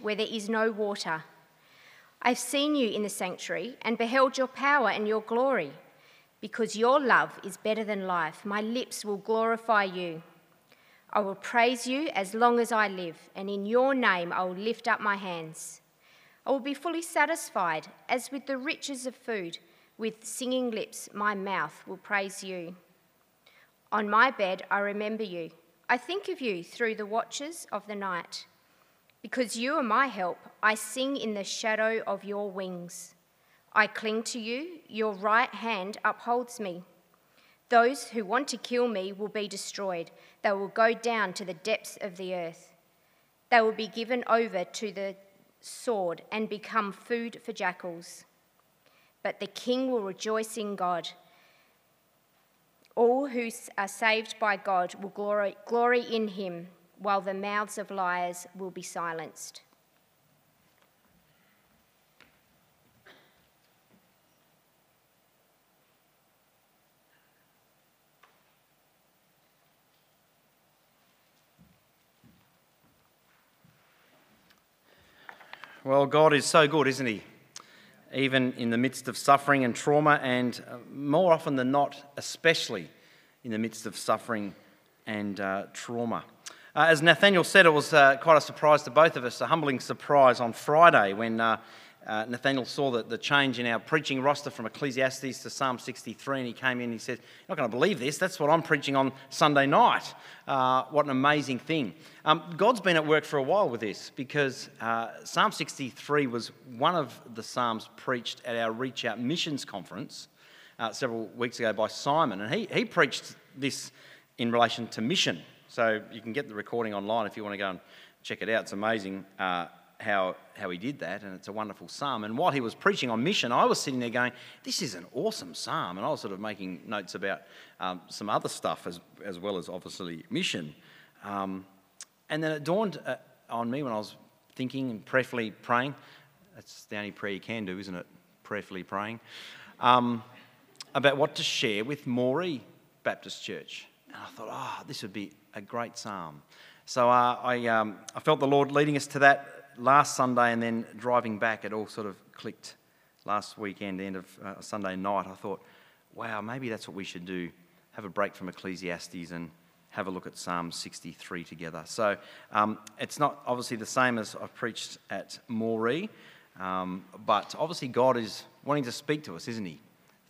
where there is no water. I've seen you in the sanctuary and beheld your power and your glory. Because your love is better than life, my lips will glorify you. I will praise you as long as I live, and in your name I will lift up my hands. I will be fully satisfied, as with the riches of food. With singing lips, my mouth will praise you. On my bed, I remember you. I think of you through the watches of the night. Because you are my help, I sing in the shadow of your wings. I cling to you, your right hand upholds me. Those who want to kill me will be destroyed. They will go down to the depths of the earth. They will be given over to the sword and become food for jackals. But the king will rejoice in God. All who are saved by God will glory, glory in him, while the mouths of liars will be silenced. Well, God is so good, isn't He? Even in the midst of suffering and trauma, and uh, more often than not, especially in the midst of suffering and uh, trauma. Uh, as Nathaniel said, it was uh, quite a surprise to both of us, a humbling surprise on Friday when uh, uh, Nathaniel saw the, the change in our preaching roster from Ecclesiastes to Psalm 63, and he came in and he said, You're not going to believe this. That's what I'm preaching on Sunday night. Uh, what an amazing thing. Um, God's been at work for a while with this because uh, Psalm 63 was one of the Psalms preached at our Reach Out Missions Conference uh, several weeks ago by Simon, and he, he preached this in relation to mission. So you can get the recording online if you want to go and check it out. It's amazing uh, how, how he did that, and it's a wonderful psalm. And while he was preaching on mission, I was sitting there going, This is an awesome psalm. And I was sort of making notes about um, some other stuff as, as well as obviously mission. Um, and then it dawned uh, on me when I was thinking and prayerfully praying. That's the only prayer you can do, isn't it? Prayerfully praying. Um, about what to share with Moree Baptist Church. And I thought, oh, this would be a great psalm. So uh, I, um, I felt the Lord leading us to that last Sunday and then driving back, it all sort of clicked last weekend, end of uh, Sunday night. I thought, wow, maybe that's what we should do. Have a break from Ecclesiastes and have a look at Psalm 63 together. So um, it's not obviously the same as I've preached at Moree, um, but obviously God is wanting to speak to us, isn't He,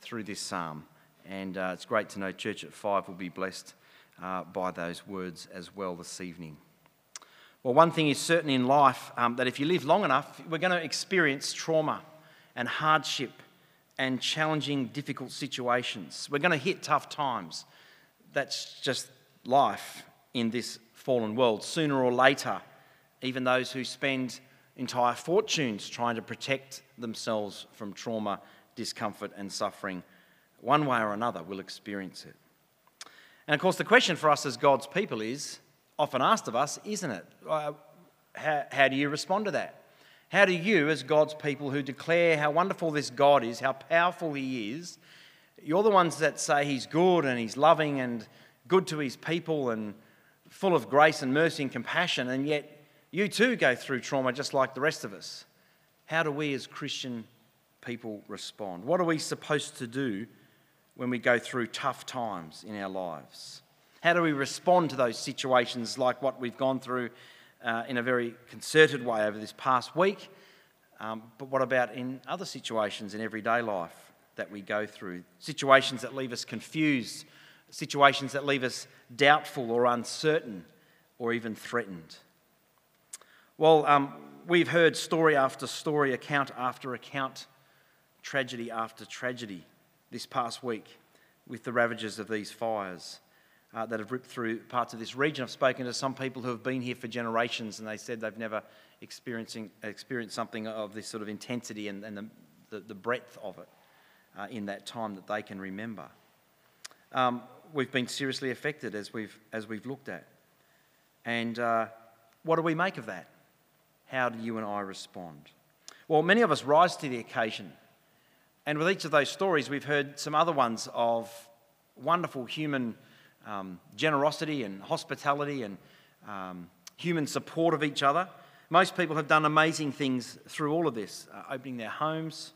through this psalm. And uh, it's great to know Church at Five will be blessed uh, by those words as well this evening. Well, one thing is certain in life um, that if you live long enough, we're going to experience trauma and hardship and challenging, difficult situations. We're going to hit tough times. That's just life in this fallen world. Sooner or later, even those who spend entire fortunes trying to protect themselves from trauma, discomfort, and suffering, one way or another we'll experience it. And of course, the question for us as God's people is often asked of us, isn't it? Uh, how, how do you respond to that? How do you, as God's people who declare how wonderful this God is, how powerful He is, you're the ones that say He's good and He's loving and good to His people and full of grace and mercy and compassion, and yet you too go through trauma just like the rest of us. How do we as Christian people respond? What are we supposed to do when we go through tough times in our lives? How do we respond to those situations like what we've gone through uh, in a very concerted way over this past week? Um, but what about in other situations in everyday life that we go through? Situations that leave us confused, situations that leave us doubtful or uncertain or even threatened. Well, um, we've heard story after story, account after account, tragedy after tragedy this past week with the ravages of these fires uh, that have ripped through parts of this region. I've spoken to some people who have been here for generations and they said they've never experiencing, experienced something of this sort of intensity and, and the, the, the, breadth of it uh, in that time that they can remember. Um, we've been seriously affected as we've, as we've looked at. And uh, what do we make of that? How do you and I respond? Well, many of us rise to the occasion. And with each of those stories, we've heard some other ones of wonderful human um, generosity and hospitality and um, human support of each other. most people have done amazing things through all of this, uh, opening their homes,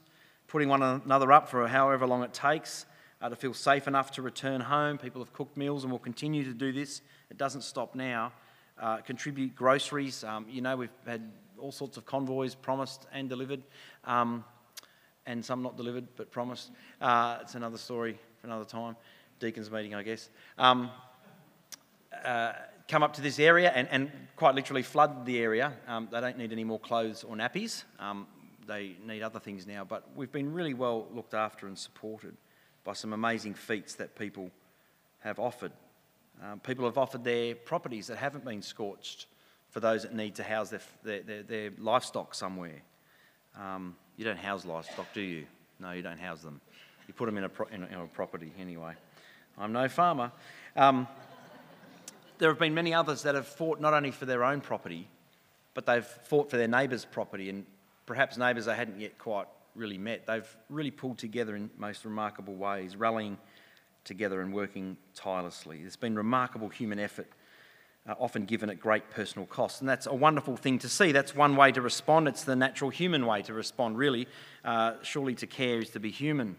putting one another up for however long it takes uh, to feel safe enough to return home. People have cooked meals and will continue to do this. It doesn't stop now. Uh, contribute groceries. Um, you know, we've had all sorts of convoys promised and delivered, um, and some not delivered but promised. Uh, it's another story for another time. Deacons meeting, I guess. Um, uh, come up to this area and, and quite literally flood the area. Um, they don't need any more clothes or nappies. Um, they need other things now. But we've been really well looked after and supported by some amazing feats that people have offered. Um, people have offered their properties that haven't been scorched for those that need to house their, their, their, their livestock somewhere. Um, you don't house livestock, do you? No, you don't house them. You put them in a, pro- in a, in a property anyway. I'm no farmer. Um, there have been many others that have fought not only for their own property, but they've fought for their neighbour's property, and perhaps neighbours they hadn't yet quite really met. They've really pulled together in most remarkable ways, rallying together and working tirelessly. There's been remarkable human effort, uh, often given at great personal cost, and that's a wonderful thing to see. That's one way to respond. It's the natural human way to respond, really. Uh, surely to care is to be human.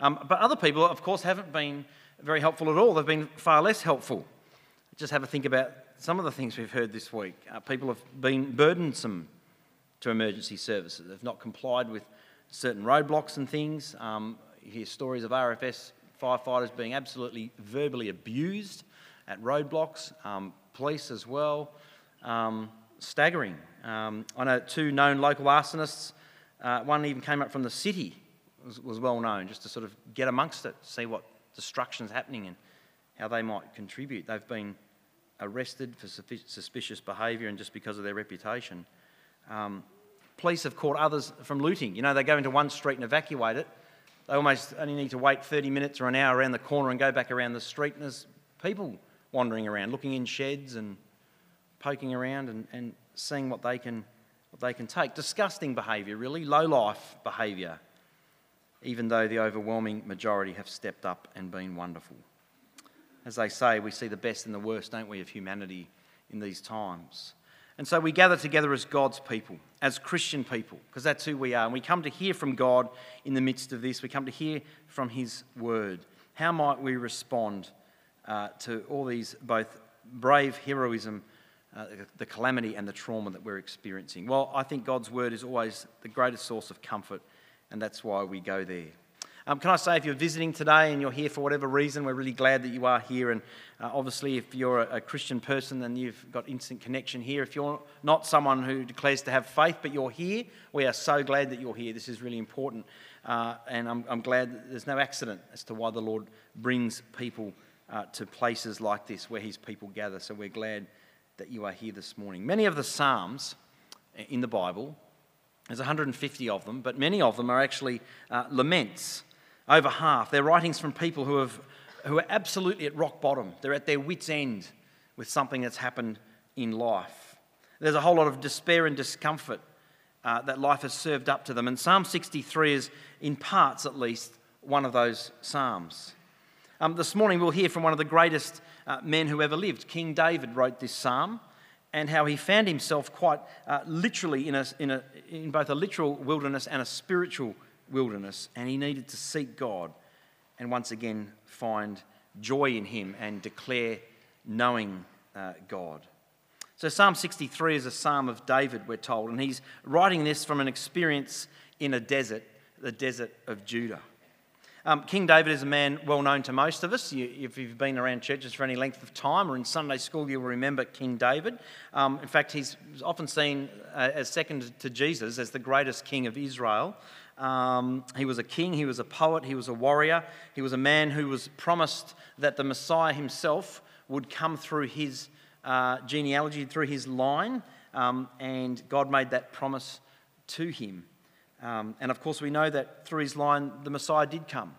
Um, but other people, of course, haven't been very helpful at all. They've been far less helpful just have a think about some of the things we've heard this week. Uh, people have been burdensome to emergency services. They've not complied with certain roadblocks and things. Um, you hear stories of RFS firefighters being absolutely verbally abused at roadblocks, um, police as well. Um, staggering. Um, I know two known local arsonists. Uh, one even came up from the city, was, was well known, just to sort of get amongst it, see what destruction's happening and how they might contribute. They've been arrested for suspicious behaviour and just because of their reputation. Um, police have caught others from looting. You know, they go into one street and evacuate it. They almost only need to wait 30 minutes or an hour around the corner and go back around the street, and there's people wandering around, looking in sheds and poking around and, and seeing what they can what they can take. Disgusting behaviour, really, low life behaviour, even though the overwhelming majority have stepped up and been wonderful. As they say, we see the best and the worst, don't we, of humanity in these times. And so we gather together as God's people, as Christian people, because that's who we are. And we come to hear from God in the midst of this. We come to hear from His word. How might we respond uh, to all these both brave heroism, uh, the calamity, and the trauma that we're experiencing? Well, I think God's word is always the greatest source of comfort, and that's why we go there. Um, can I say, if you're visiting today and you're here for whatever reason, we're really glad that you are here. And uh, obviously, if you're a, a, Christian person, then you've got instant connection here. If you're not someone who declares to have faith, but you're here, we are so glad that you're here. This is really important. Uh, and I'm, I'm, glad there's no accident as to why the Lord brings people uh, to places like this where his people gather. So we're glad that you are here this morning. Many of the Psalms in the Bible, there's 150 of them, but many of them are actually uh, laments over half. They're writings from people who, have, who are absolutely at rock bottom. They're at their wits' end with something that's happened in life. There's a whole lot of despair and discomfort uh, that life has served up to them. And Psalm 63 is, in parts at least, one of those Psalms. Um, this morning we'll hear from one of the greatest uh, men who ever lived. King David wrote this psalm and how he found himself quite uh, literally in, a, in, a, in both a literal wilderness and a spiritual wilderness, and he needed to seek God and once again find joy in him and declare knowing uh, God. So, Psalm 63 is a psalm of David, we're told, and he's writing this from an experience in a desert, the desert of Judah. Um, King David is a man well known to most of us. You, if you've been around churches for any length of time or in Sunday school, you'll remember King David. Um, in fact, he's often seen uh, as second to Jesus as the greatest king of Israel. Um, he was a king, he was a poet, he was a warrior, he was a man who was promised that the Messiah himself would come through his uh, genealogy, through his line, um, and God made that promise to him. Um, and of course, we know that through his line, the Messiah did come.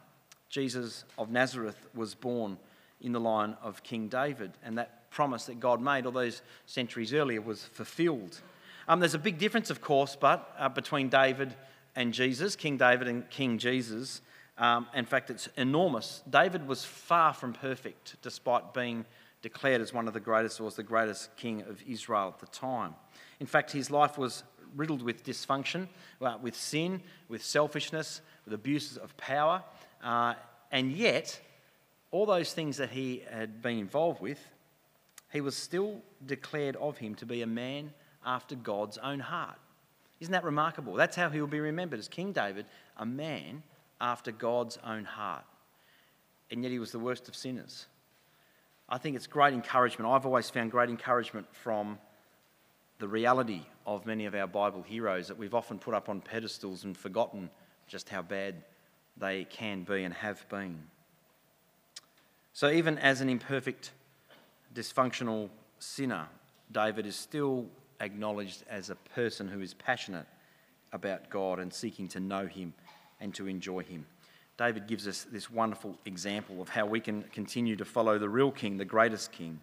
Jesus of Nazareth was born in the line of King David, and that promise that God made all those centuries earlier was fulfilled. Um, there's a big difference, of course, but uh, between David and Jesus, King David and King Jesus. Um, in fact, it's enormous. David was far from perfect, despite being declared as one of the greatest, or as the greatest king of Israel at the time. In fact, his life was riddled with dysfunction, uh, with sin, with selfishness, with abuses of power. Uh, and yet, all those things that he had been involved with, he was still declared of him to be a man after God's own heart. Isn't that remarkable? That's how he will be remembered as King David, a man after God's own heart. And yet he was the worst of sinners. I think it's great encouragement. I've always found great encouragement from the reality of many of our Bible heroes that we've often put up on pedestals and forgotten just how bad they can be and have been. So, even as an imperfect, dysfunctional sinner, David is still acknowledged as a person who is passionate about God and seeking to know Him and to enjoy Him. David gives us this wonderful example of how we can continue to follow the real King, the greatest King,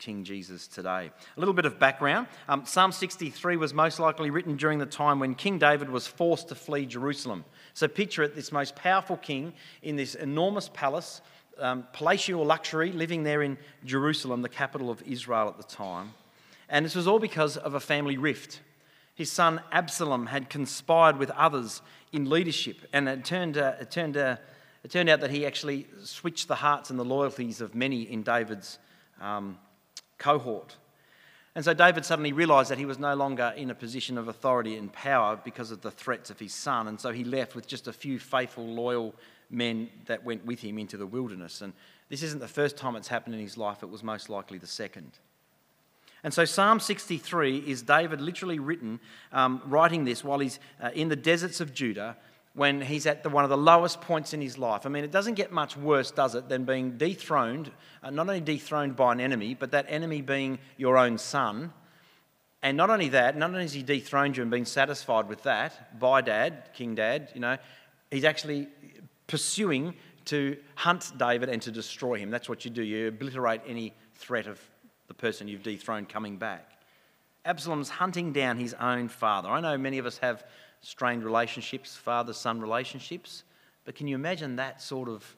King Jesus today. A little bit of background um, Psalm 63 was most likely written during the time when King David was forced to flee Jerusalem. So picture it this most powerful king in this enormous palace, um, palatial luxury, living there in Jerusalem, the capital of Israel at the time. And this was all because of a family rift. His son Absalom had conspired with others in leadership, and it turned, uh, it, turned, uh, it turned out that he actually switched the hearts and the loyalties of many in David's um, cohort. And so David suddenly realised that he was no longer in a position of authority and power because of the threats of his son. And so he left with just a few faithful, loyal men that went with him into the wilderness. And this isn't the first time it's happened in his life, it was most likely the second. And so Psalm 63 is David literally written, um, writing this while he's uh, in the deserts of Judah when he's at the, one of the lowest points in his life. I mean, it doesn't get much worse, does it, than being dethroned, uh, not only dethroned by an enemy, but that enemy being your own son. And not only that, not only has he dethroned you and been satisfied with that by dad, King Dad, you know, he's actually pursuing to hunt David and to destroy him. That's what you do. You obliterate any threat of the person you've dethroned coming back. Absalom's hunting down his own father. I know many of us have strained relationships, father son relationships, but can you imagine that sort of,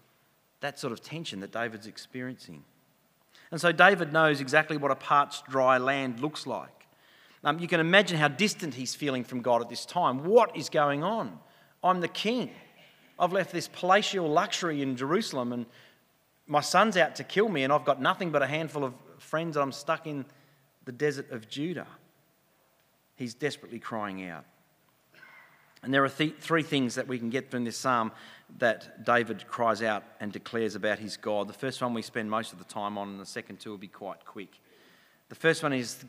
that sort of tension that David's experiencing? And so David knows exactly what a parched, dry land looks like. Um, you can imagine how distant he's feeling from God at this time. What is going on? I'm the king. I've left this palatial luxury in Jerusalem, and my son's out to kill me, and I've got nothing but a handful of friends, and I'm stuck in the desert of Judah. He's desperately crying out. And there are th- three things that we can get from this psalm that David cries out and declares about his God. The first one we spend most of the time on, and the second two will be quite quick. The first one is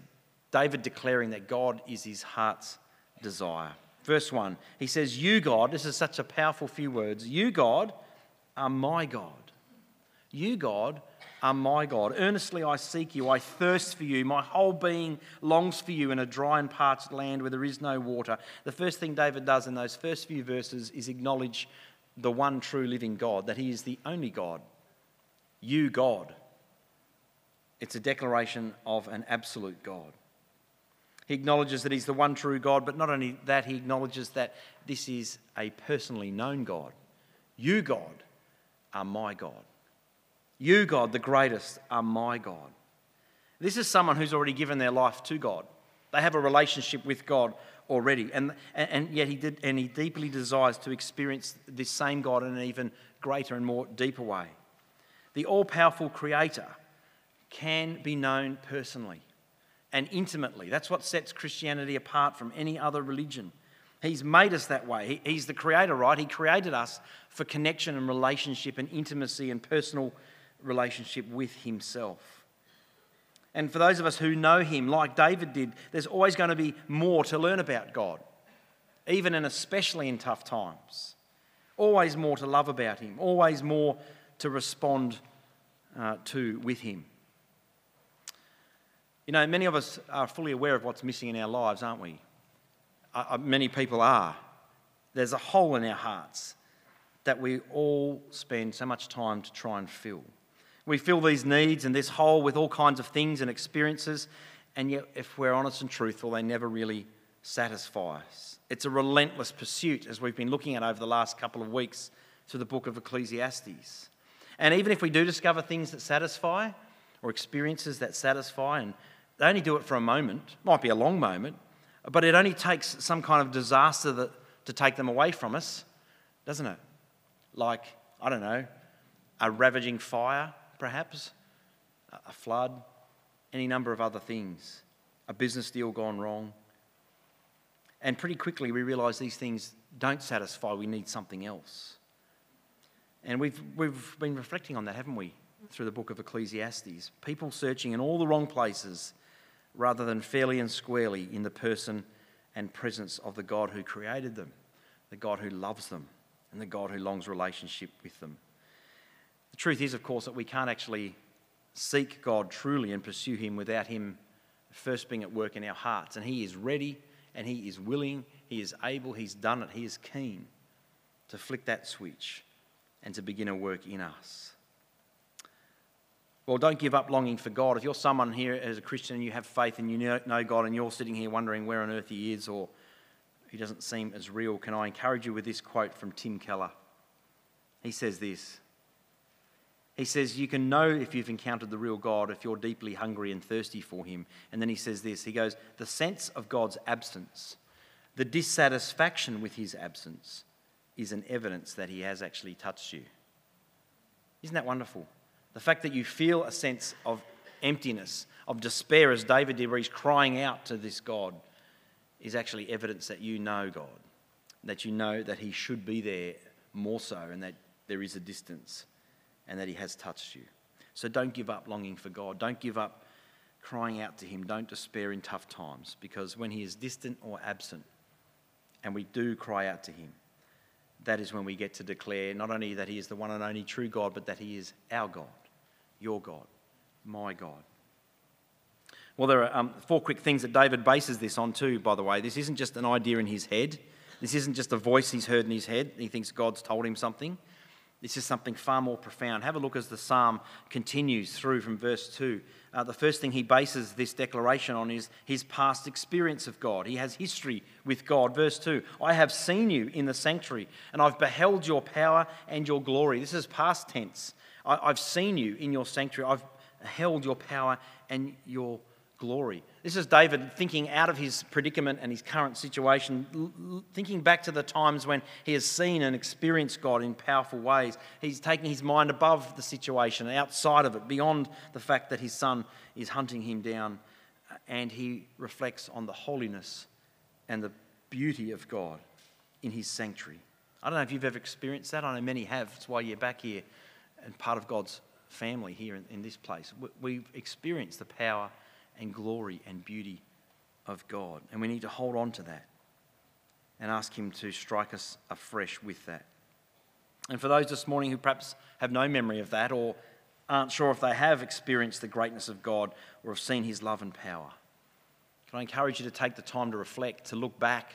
David declaring that God is his heart's desire. Verse 1, he says, You, God, this is such a powerful few words. You, God, are my God. You, God, are my God. Earnestly I seek you. I thirst for you. My whole being longs for you in a dry and parched land where there is no water. The first thing David does in those first few verses is acknowledge the one true living God, that he is the only God. You, God. It's a declaration of an absolute God. He acknowledges that he's the one true God, but not only that, he acknowledges that this is a personally known God. You, God, are my God. You, God, the greatest, are my God. This is someone who's already given their life to God. They have a relationship with God already. And, and yet he did and he deeply desires to experience this same God in an even greater and more deeper way. The all-powerful creator can be known personally and intimately. That's what sets Christianity apart from any other religion. He's made us that way. he's the creator, right? He created us for connection and relationship and intimacy and personal relationship with Himself. And for those of us who know Him, like David did, there's always going to be more to learn about God, even and especially in tough times. Always more to love about Him, always more to respond uh, to with Him. You know, many of us are fully aware of what's missing in our lives, aren't we? Uh, uh many people are. There's a hole in our hearts that we all spend so much time to try and fill. We fill these needs and this hole with all kinds of things and experiences, and yet, if we're honest and truthful, they never really satisfy us. It's a relentless pursuit, as we've been looking at over the last couple of weeks through the book of Ecclesiastes. And even if we do discover things that satisfy, or experiences that satisfy, and they only do it for a moment, might be a long moment, but it only takes some kind of disaster that, to take them away from us, doesn't it? Like, I don't know, a ravaging fire, perhaps, a flood, any number of other things, a business deal gone wrong. And pretty quickly we realise these things don't satisfy, we need something else. And we've, we've been reflecting on that, haven't we, through the book of Ecclesiastes? People searching in all the wrong places rather than fairly and squarely in the person and presence of the God who created them, the God who loves them, and the God who longs relationship with them. The truth is, of course, that we can't actually seek God truly and pursue Him without Him first being at work in our hearts. And He is ready and He is willing, He is able, He's done it, He is keen to flick that switch and to begin a work in us. Well, don't give up longing for God. If you're someone here as a Christian and you have faith and you know God and you're sitting here wondering where on earth He is or He doesn't seem as real, can I encourage you with this quote from Tim Keller? He says this he says, You can know if you've encountered the real God if you're deeply hungry and thirsty for Him. And then he says this He goes, The sense of God's absence, the dissatisfaction with His absence, is an evidence that He has actually touched you. Isn't that wonderful? The fact that you feel a sense of emptiness, of despair, as David did, where he's crying out to this God, is actually evidence that you know God, that you know that He should be there more so, and that there is a distance and that He has touched you. So don't give up longing for God. Don't give up crying out to Him. Don't despair in tough times because when He is distant or absent and we do cry out to Him, that is when we get to declare not only that He is the one and only true God, but that He is our God, your God, my God. Well, there are um, four quick things that David bases this on, too, by the way. This isn't just an idea in his head. This isn't just a voice he's heard in his head. He thinks God's told him something. This is something far more profound. Have a look as the psalm continues through from verse 2. Uh, the first thing he bases this declaration on is his past experience of God. He has history with God. Verse 2 I have seen you in the sanctuary, and I've beheld your power and your glory. This is past tense. I, I've seen you in your sanctuary, I've beheld your power and your glory. This is David thinking out of his predicament and his current situation, thinking back to the times when he has seen and experienced God in powerful ways. He's taking his mind above the situation, outside of it, beyond the fact that his son is hunting him down, uh, and he reflects on the holiness and the beauty of God in his sanctuary. I don't know if you've ever experienced that. I know many have. That's why you're back here and part of God's family here in, in this place. We've experienced the power and glory and beauty of God. And we need to hold on to that and ask Him to strike us afresh with that. And for those this morning who perhaps have no memory of that or aren't sure if they have experienced the greatness of God or have seen His love and power, can I encourage you to take the time to reflect, to look back,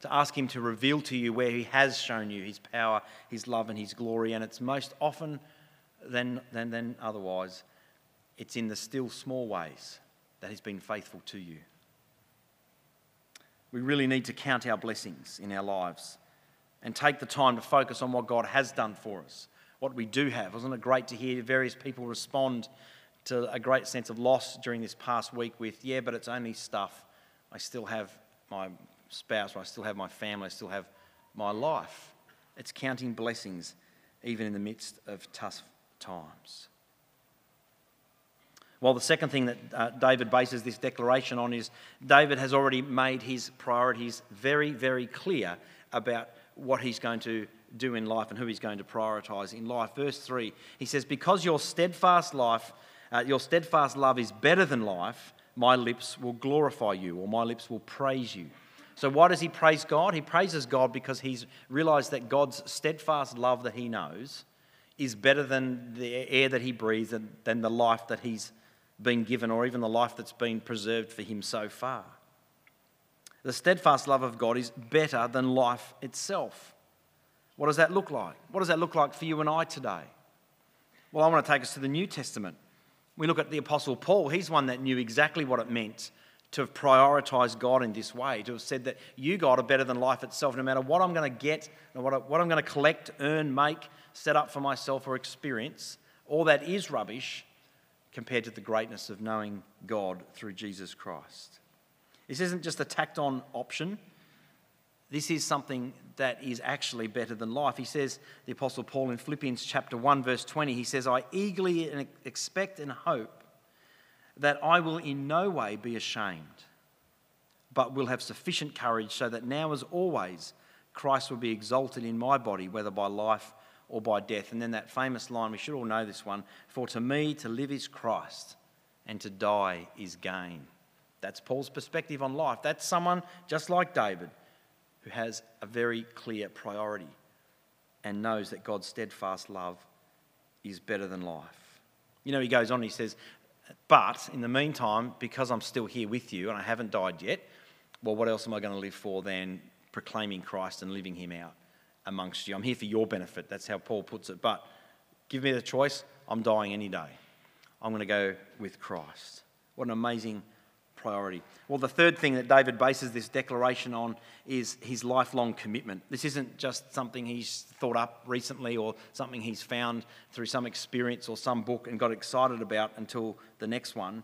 to ask Him to reveal to you where He has shown you His power, His love, and His glory? And it's most often than, than, than otherwise, it's in the still small ways that He's been faithful to you. We really need to count our blessings in our lives and take the time to focus on what God has done for us, what we do have. Wasn't it great to hear various people respond to a great sense of loss during this past week with, yeah, but it's only stuff. I still have my spouse, I still have my family, I still have my life. It's counting blessings even in the midst of tough times. Well, the second thing that uh, David bases this declaration on is David has already made his priorities very, very clear about what he's going to do in life and who he's going to prioritize in life. Verse 3, he says, Because your steadfast life, uh, your steadfast love is better than life, my lips will glorify you, or my lips will praise you. So, why does he praise God? He praises God because he's realized that God's steadfast love that he knows is better than the air that he breathes and than the life that he's been given or even the life that's been preserved for him so far. The steadfast love of God is better than life itself. What does that look like? What does that look like for you and I today? Well, I want to take us to the New Testament. We look at the Apostle Paul. He's one that knew exactly what it meant to have prioritized God in this way, to have said that you, God, are better than life itself. No matter what I'm going to get, what I'm going to collect, earn, make, set up for myself, or experience, all that is rubbish compared to the greatness of knowing God through Jesus Christ. This isn't just a tacked on option. This is something that is actually better than life. He says, the Apostle Paul in Philippians chapter 1, verse 20, he says, I eagerly expect and hope that I will in no way be ashamed, but will have sufficient courage so that now as always Christ will be exalted in my body, whether by life or by death. And then that famous line, we should all know this one For to me to live is Christ, and to die is gain. That's Paul's perspective on life. That's someone just like David who has a very clear priority and knows that God's steadfast love is better than life. You know, he goes on, he says, But in the meantime, because I'm still here with you and I haven't died yet, well, what else am I going to live for than proclaiming Christ and living him out amongst you? I'm here for your benefit. That's how Paul puts it. But give me the choice, I'm dying any day. I'm going to go with Christ. What an amazing priority. Well, the third thing that David bases this declaration on is his lifelong commitment. This isn't just something he's thought up recently or something he's found through some experience or some book and got excited about until the next one.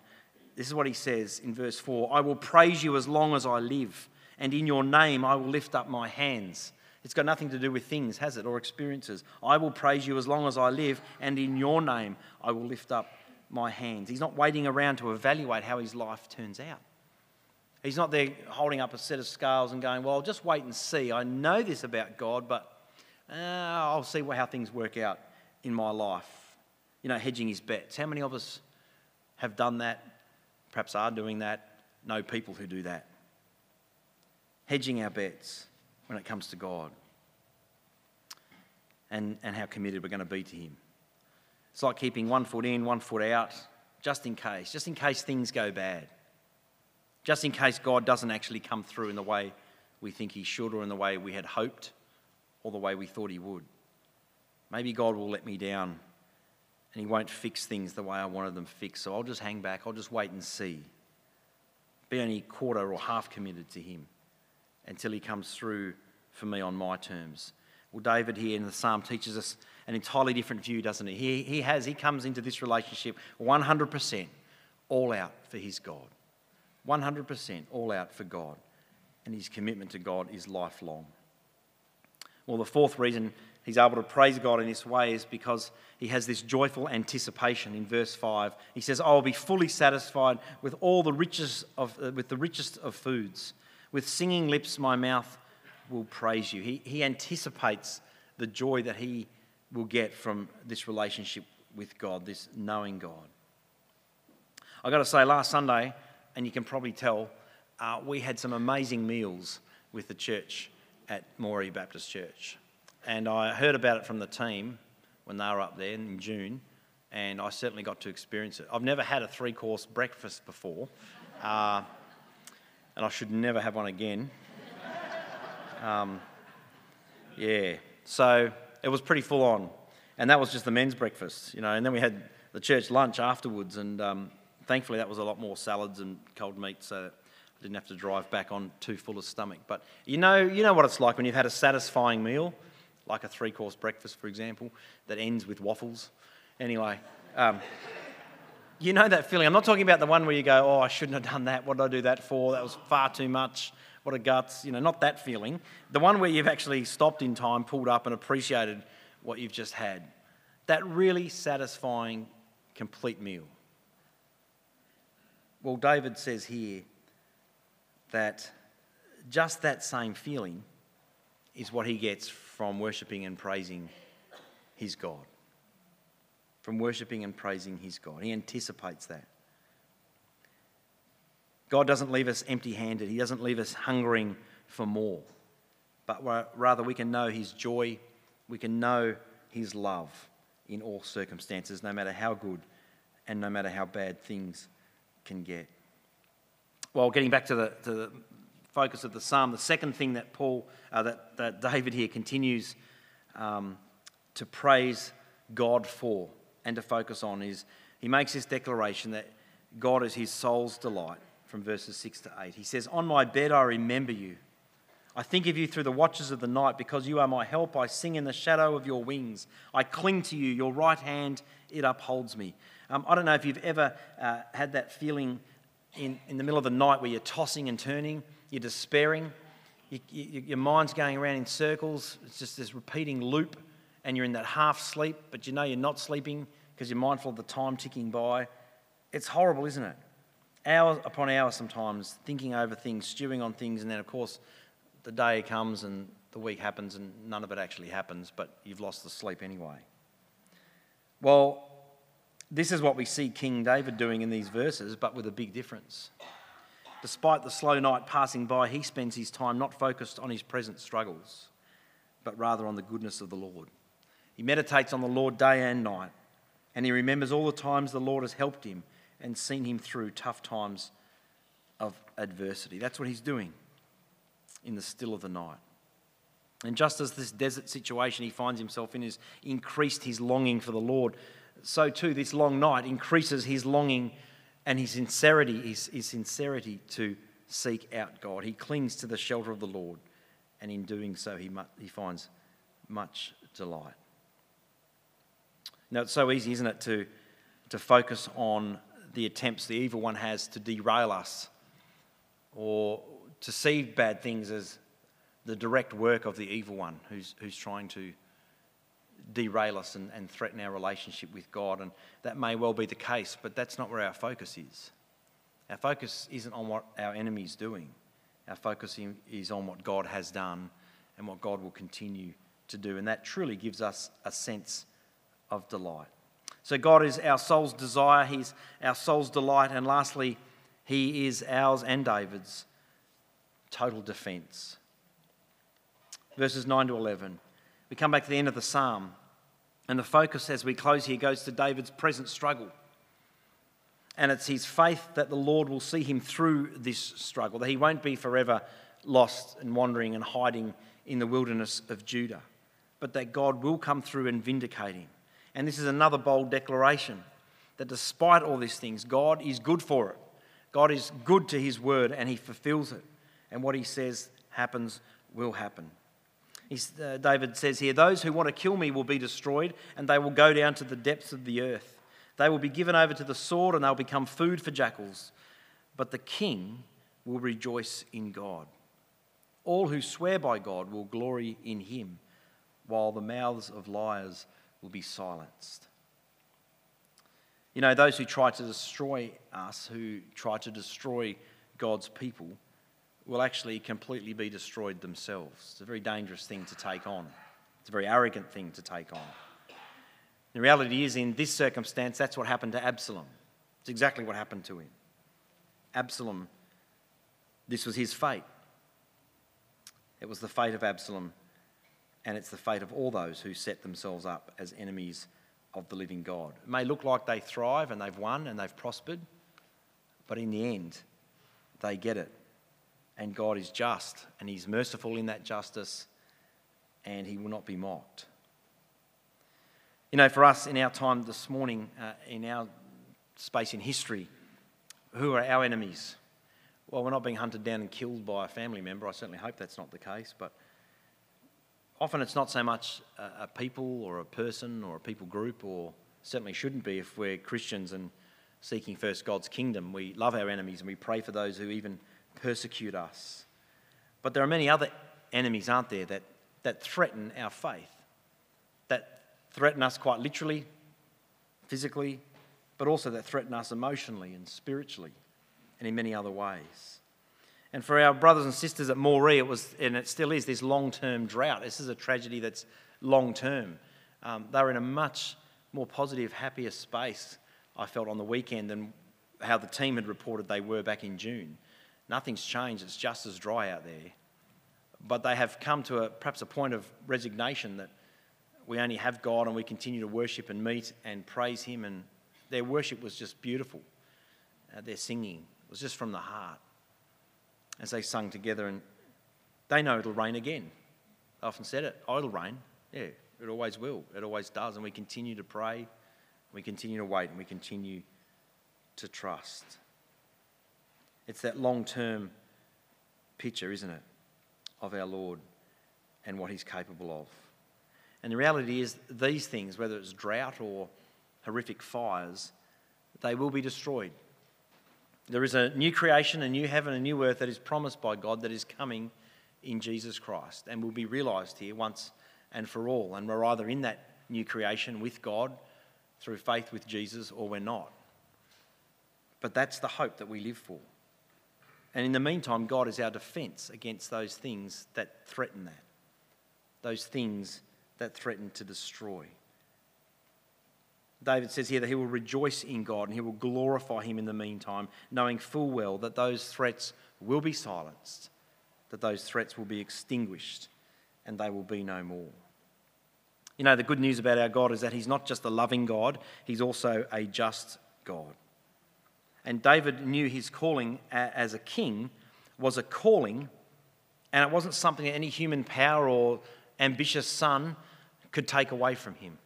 This is what he says in verse 4 I will praise you as long as I live, and in your name I will lift up my hands. It's got nothing to do with things, has it, or experiences. I will praise you as long as I live, and in your name I will lift up my hands. He's not waiting around to evaluate how his life turns out. He's not there holding up a set of scales and going, Well, just wait and see. I know this about God, but uh, I'll see how things work out in my life. You know, hedging his bets. How many of us have done that, perhaps are doing that, know people who do that? Hedging our bets when it comes to God and, and how committed we're going to be to Him. It's like keeping one foot in, one foot out, just in case, just in case things go bad. Just in case God doesn't actually come through in the way we think He should, or in the way we had hoped, or the way we thought He would. Maybe God will let me down and He won't fix things the way I wanted them fixed, so I'll just hang back, I'll just wait and see. Be only quarter or half committed to Him until He comes through for me on my terms. Well, David here in the psalm teaches us an entirely different view, doesn't he? He, he has, he comes into this relationship 100% all out for his God. 100% all out for God. And his commitment to God is lifelong. Well, the fourth reason he's able to praise God in this way is because he has this joyful anticipation in verse 5. He says, I will be fully satisfied with all the riches of, with the richest of foods. With singing lips, my mouth will praise you. He, he anticipates the joy that he will get from this relationship with God, this knowing God. I've got to say, last Sunday, and you can probably tell, uh, we had some amazing meals with the church at Moree Baptist Church. And I heard about it from the team when they were up there in June, and I certainly got to experience it. I've never had a three course breakfast before, uh, and I should never have one again. Um, yeah, so it was pretty full on. And that was just the men's breakfast, you know. And then we had the church lunch afterwards, and um, thankfully that was a lot more salads and cold meat, so I didn't have to drive back on too full a stomach. But you know, you know what it's like when you've had a satisfying meal, like a three-course breakfast, for example, that ends with waffles. Anyway. Um, you know that feeling. I'm not talking about the one where you go, oh, I shouldn't have done that. What did I do that for? That was far too much what a guts, you know, not that feeling. The one where you've actually stopped in time, pulled up, and appreciated what you've just had. That really satisfying, complete meal. Well, David says here that just that same feeling is what he gets from worshipping and praising his God. From worshipping and praising his God. He anticipates that. God doesn't leave us empty handed, He doesn't leave us hungering for more, but rather we can know His joy, we can know His love in all circumstances, no matter how good and no matter how bad things can get. Well, getting back to the, to the focus of the psalm, the second thing that Paul, uh, that, that David here continues um, to praise God for and to focus on is he makes this declaration that God is his soul's delight from verses 6 to 8. He says, On my bed I remember you. I think of you through the watches of the night because you are my help. I sing in the shadow of your wings. I cling to you. Your right hand, it upholds me. Um, I don't know if you've ever uh, had that feeling in, in the middle of the night where you're tossing and turning, you're despairing, you, you, your mind's going around in circles, it's just this repeating loop, and you're in that half sleep, but you know you're not sleeping because you're mindful of the time ticking by. It's horrible, isn't it? Hour upon hour sometimes, thinking over things, stewing on things, and then, of course, the day comes and the week happens and none of it actually happens, but you've lost the sleep anyway. Well, this is what we see King David doing in these verses, but with a big difference. Despite the slow night passing by, he spends his time not focused on his present struggles, but rather on the goodness of the Lord. He meditates on the Lord day and night, and he remembers all the times the Lord has helped him and seen him through tough times of adversity. That's what he's doing in the still of the night. And just as this desert situation he finds himself in has increased his longing for the Lord, so too this long night increases his longing and his sincerity, his, his sincerity to seek out God. He clings to the shelter of the Lord, and in doing so, he, mu- he finds much delight. Now, it's so easy, isn't it, to, to focus on the attempts the evil one has to derail us or to see bad things as the direct work of the evil one who's, who's trying to derail us and, and threaten our relationship with God. And that may well be the case, but that's not where our focus is. Our focus isn't on what our enemy's doing, our focus is on what God has done and what God will continue to do. And that truly gives us a sense of delight. So, God is our soul's desire, He's our soul's delight, and lastly, He is ours and David's total defense. Verses 9 to 11. We come back to the end of the psalm, and the focus as we close here goes to David's present struggle. And it's his faith that the Lord will see him through this struggle, that he won't be forever lost and wandering and hiding in the wilderness of Judah, but that God will come through and vindicate him. And this is another bold declaration that despite all these things, God is good for it. God is good to his word and he fulfills it. And what he says happens will happen. Uh, David says here, Those who want to kill me will be destroyed, and they will go down to the depths of the earth. They will be given over to the sword, and they'll become food for jackals. But the king will rejoice in God. All who swear by God will glory in him, while the mouths of liars will be silenced. You know, those who try to destroy us, who try to destroy God's people, will actually completely be destroyed themselves. It's a very dangerous thing to take on, it's a very arrogant thing to take on. The reality is, in this circumstance, that's what happened to Absalom. It's exactly what happened to him. Absalom, this was his fate. It was the fate of Absalom, and it's the fate of all those who set themselves up as enemies of the living God. It may look like they thrive and they've won and they've prospered, but in the end, they get it and God is just, and He's merciful in that justice, and He will not be mocked. You know, for us in our time this morning, uh, in our space in history, who are our enemies? Well, we're not being hunted down and killed by a family member. I certainly hope that's not the case, but often it's not so much a, a people or a person or a people group, or certainly shouldn't be if we're Christians and seeking first God's kingdom. We love our enemies and we pray for those who even persecute us. But there are many other enemies, aren't there, that, that threaten our faith, that threaten us quite literally, physically, but also that threaten us emotionally and spiritually and in many other ways. And for our brothers and sisters at Moree, it was, and it still is, this long term drought. This is a tragedy that's long term. Um, they were in a much more positive, happier space, I felt, on the weekend than how the team had reported they were back in June. Nothing's changed, it's just as dry out there. But they have come to a, perhaps a point of resignation that we only have God and we continue to worship and meet and praise Him. And their worship was just beautiful. Uh, their singing was just from the heart as they sung together. And they know it'll rain again. I often said it, oh, it'll rain. Yeah, it always will. It always does. And we continue to pray, we continue to wait, and we continue to trust. It's that long term picture, isn't it, of our Lord and what He's capable of. And the reality is, these things, whether it's drought or horrific fires, they will be destroyed. There is a new creation, a new heaven, a new earth that is promised by God that is coming in Jesus Christ and will be realised here once and for all. And we're either in that new creation with God through faith with Jesus or we're not. But that's the hope that we live for. And in the meantime, God is our defence against those things that threaten that, those things that threaten to destroy. David says here that he will rejoice in God and he will glorify him in the meantime, knowing full well that those threats will be silenced, that those threats will be extinguished, and they will be no more. You know, the good news about our God is that he's not just a loving God, he's also a just God. And David knew his calling as a king was a calling, and it wasn't something that any human power or ambitious son could take away from him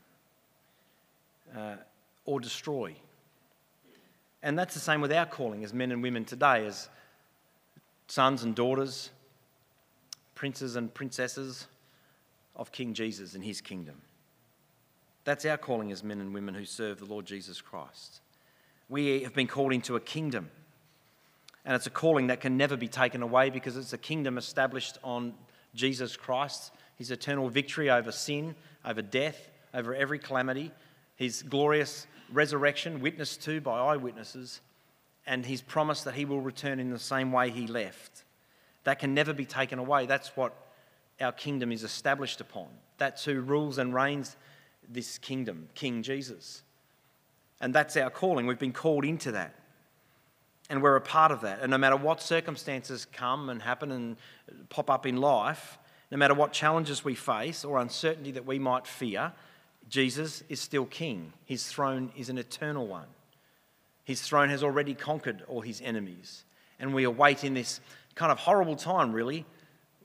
uh, or destroy. And that's the same with our calling as men and women today, as sons and daughters, princes and princesses of King Jesus and his kingdom. That's our calling as men and women who serve the Lord Jesus Christ. We have been called into a kingdom, and it's a calling that can never be taken away because it's a kingdom established on Jesus Christ, his eternal victory over sin, over death, over every calamity, his glorious resurrection, witnessed to by eyewitnesses, and his promise that he will return in the same way he left. That can never be taken away. That's what our kingdom is established upon. That's who rules and reigns this kingdom, King Jesus. And that's our calling. We've been called into that. And we're a part of that. And no matter what circumstances come and happen and pop up in life, no matter what challenges we face or uncertainty that we might fear, Jesus is still king. His throne is an eternal one. His throne has already conquered all his enemies. And we await in this kind of horrible time, really,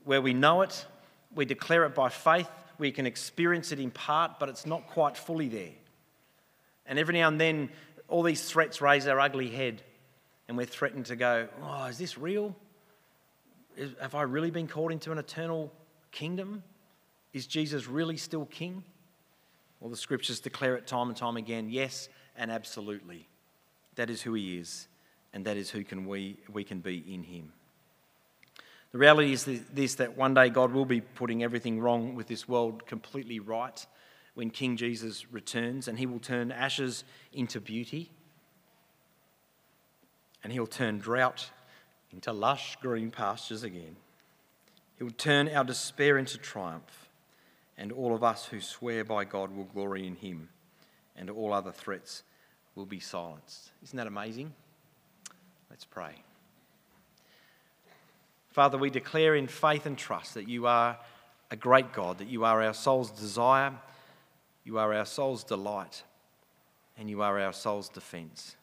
where we know it, we declare it by faith, we can experience it in part, but it's not quite fully there. And every now and then, all these threats raise their ugly head, and we're threatened to go, Oh, is this real? Have I really been called into an eternal kingdom? Is Jesus really still king? Well, the scriptures declare it time and time again yes, and absolutely. That is who he is, and that is who can we, we can be in him. The reality is this that one day God will be putting everything wrong with this world completely right when King Jesus returns, and he will turn ashes into beauty, and he'll turn drought into lush green pastures again. He will turn our despair into triumph and all of us who swear by God will glory in him, and all other threats will be silenced. Isn't that amazing? Let's pray. Father, we declare in faith and trust that you are a great God, that you are our soul's desire, you are our soul's delight, and you are our soul's defense.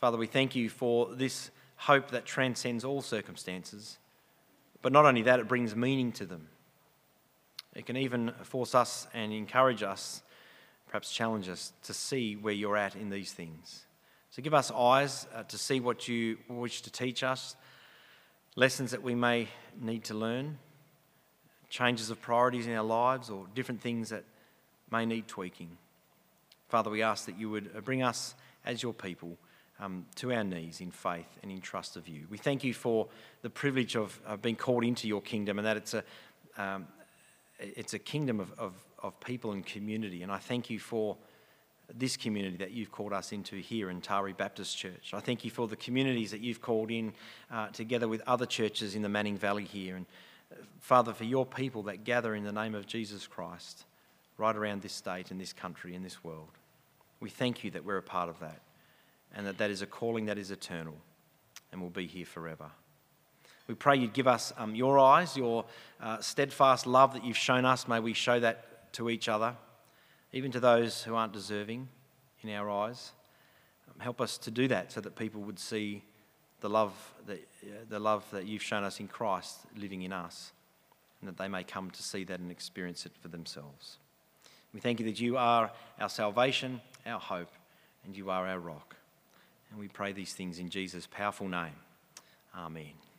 Father, we thank you for this hope that transcends all circumstances, but not only that, it brings meaning to them. It can even force us and encourage us, perhaps challenge us, to see where you're at in these things. So give us eyes uh, to see what you wish to teach us, lessons that we may need to learn, changes of priorities in our lives, or different things that may need tweaking. Father, we ask that you would uh, bring us as your people um, to our knees in faith and in trust of you. We thank you for the privilege of being called into your kingdom and that it's a, um, it's a kingdom of, of, of people and community. And I thank you for this community that you've called us into here in Taree Baptist Church. I thank you for the communities that you've called in uh, together with other churches in the Manning Valley here. And uh, Father, for your people that gather in the name of Jesus Christ right around this state and this country and this world. We thank you that we're a part of that and that that is a calling that is eternal and will be here forever. We pray you'd give us um, your eyes, your uh, steadfast love that you've shown us. May we show that to each other, even to those who aren't deserving in our eyes. Um, help us to do that so that people would see the love, that, uh, the love that you've shown us in Christ living in us, and that they may come to see that and experience it for themselves. We thank you that you are our salvation, our hope, and you are our rock. And we pray these things in Jesus' powerful name. Amen.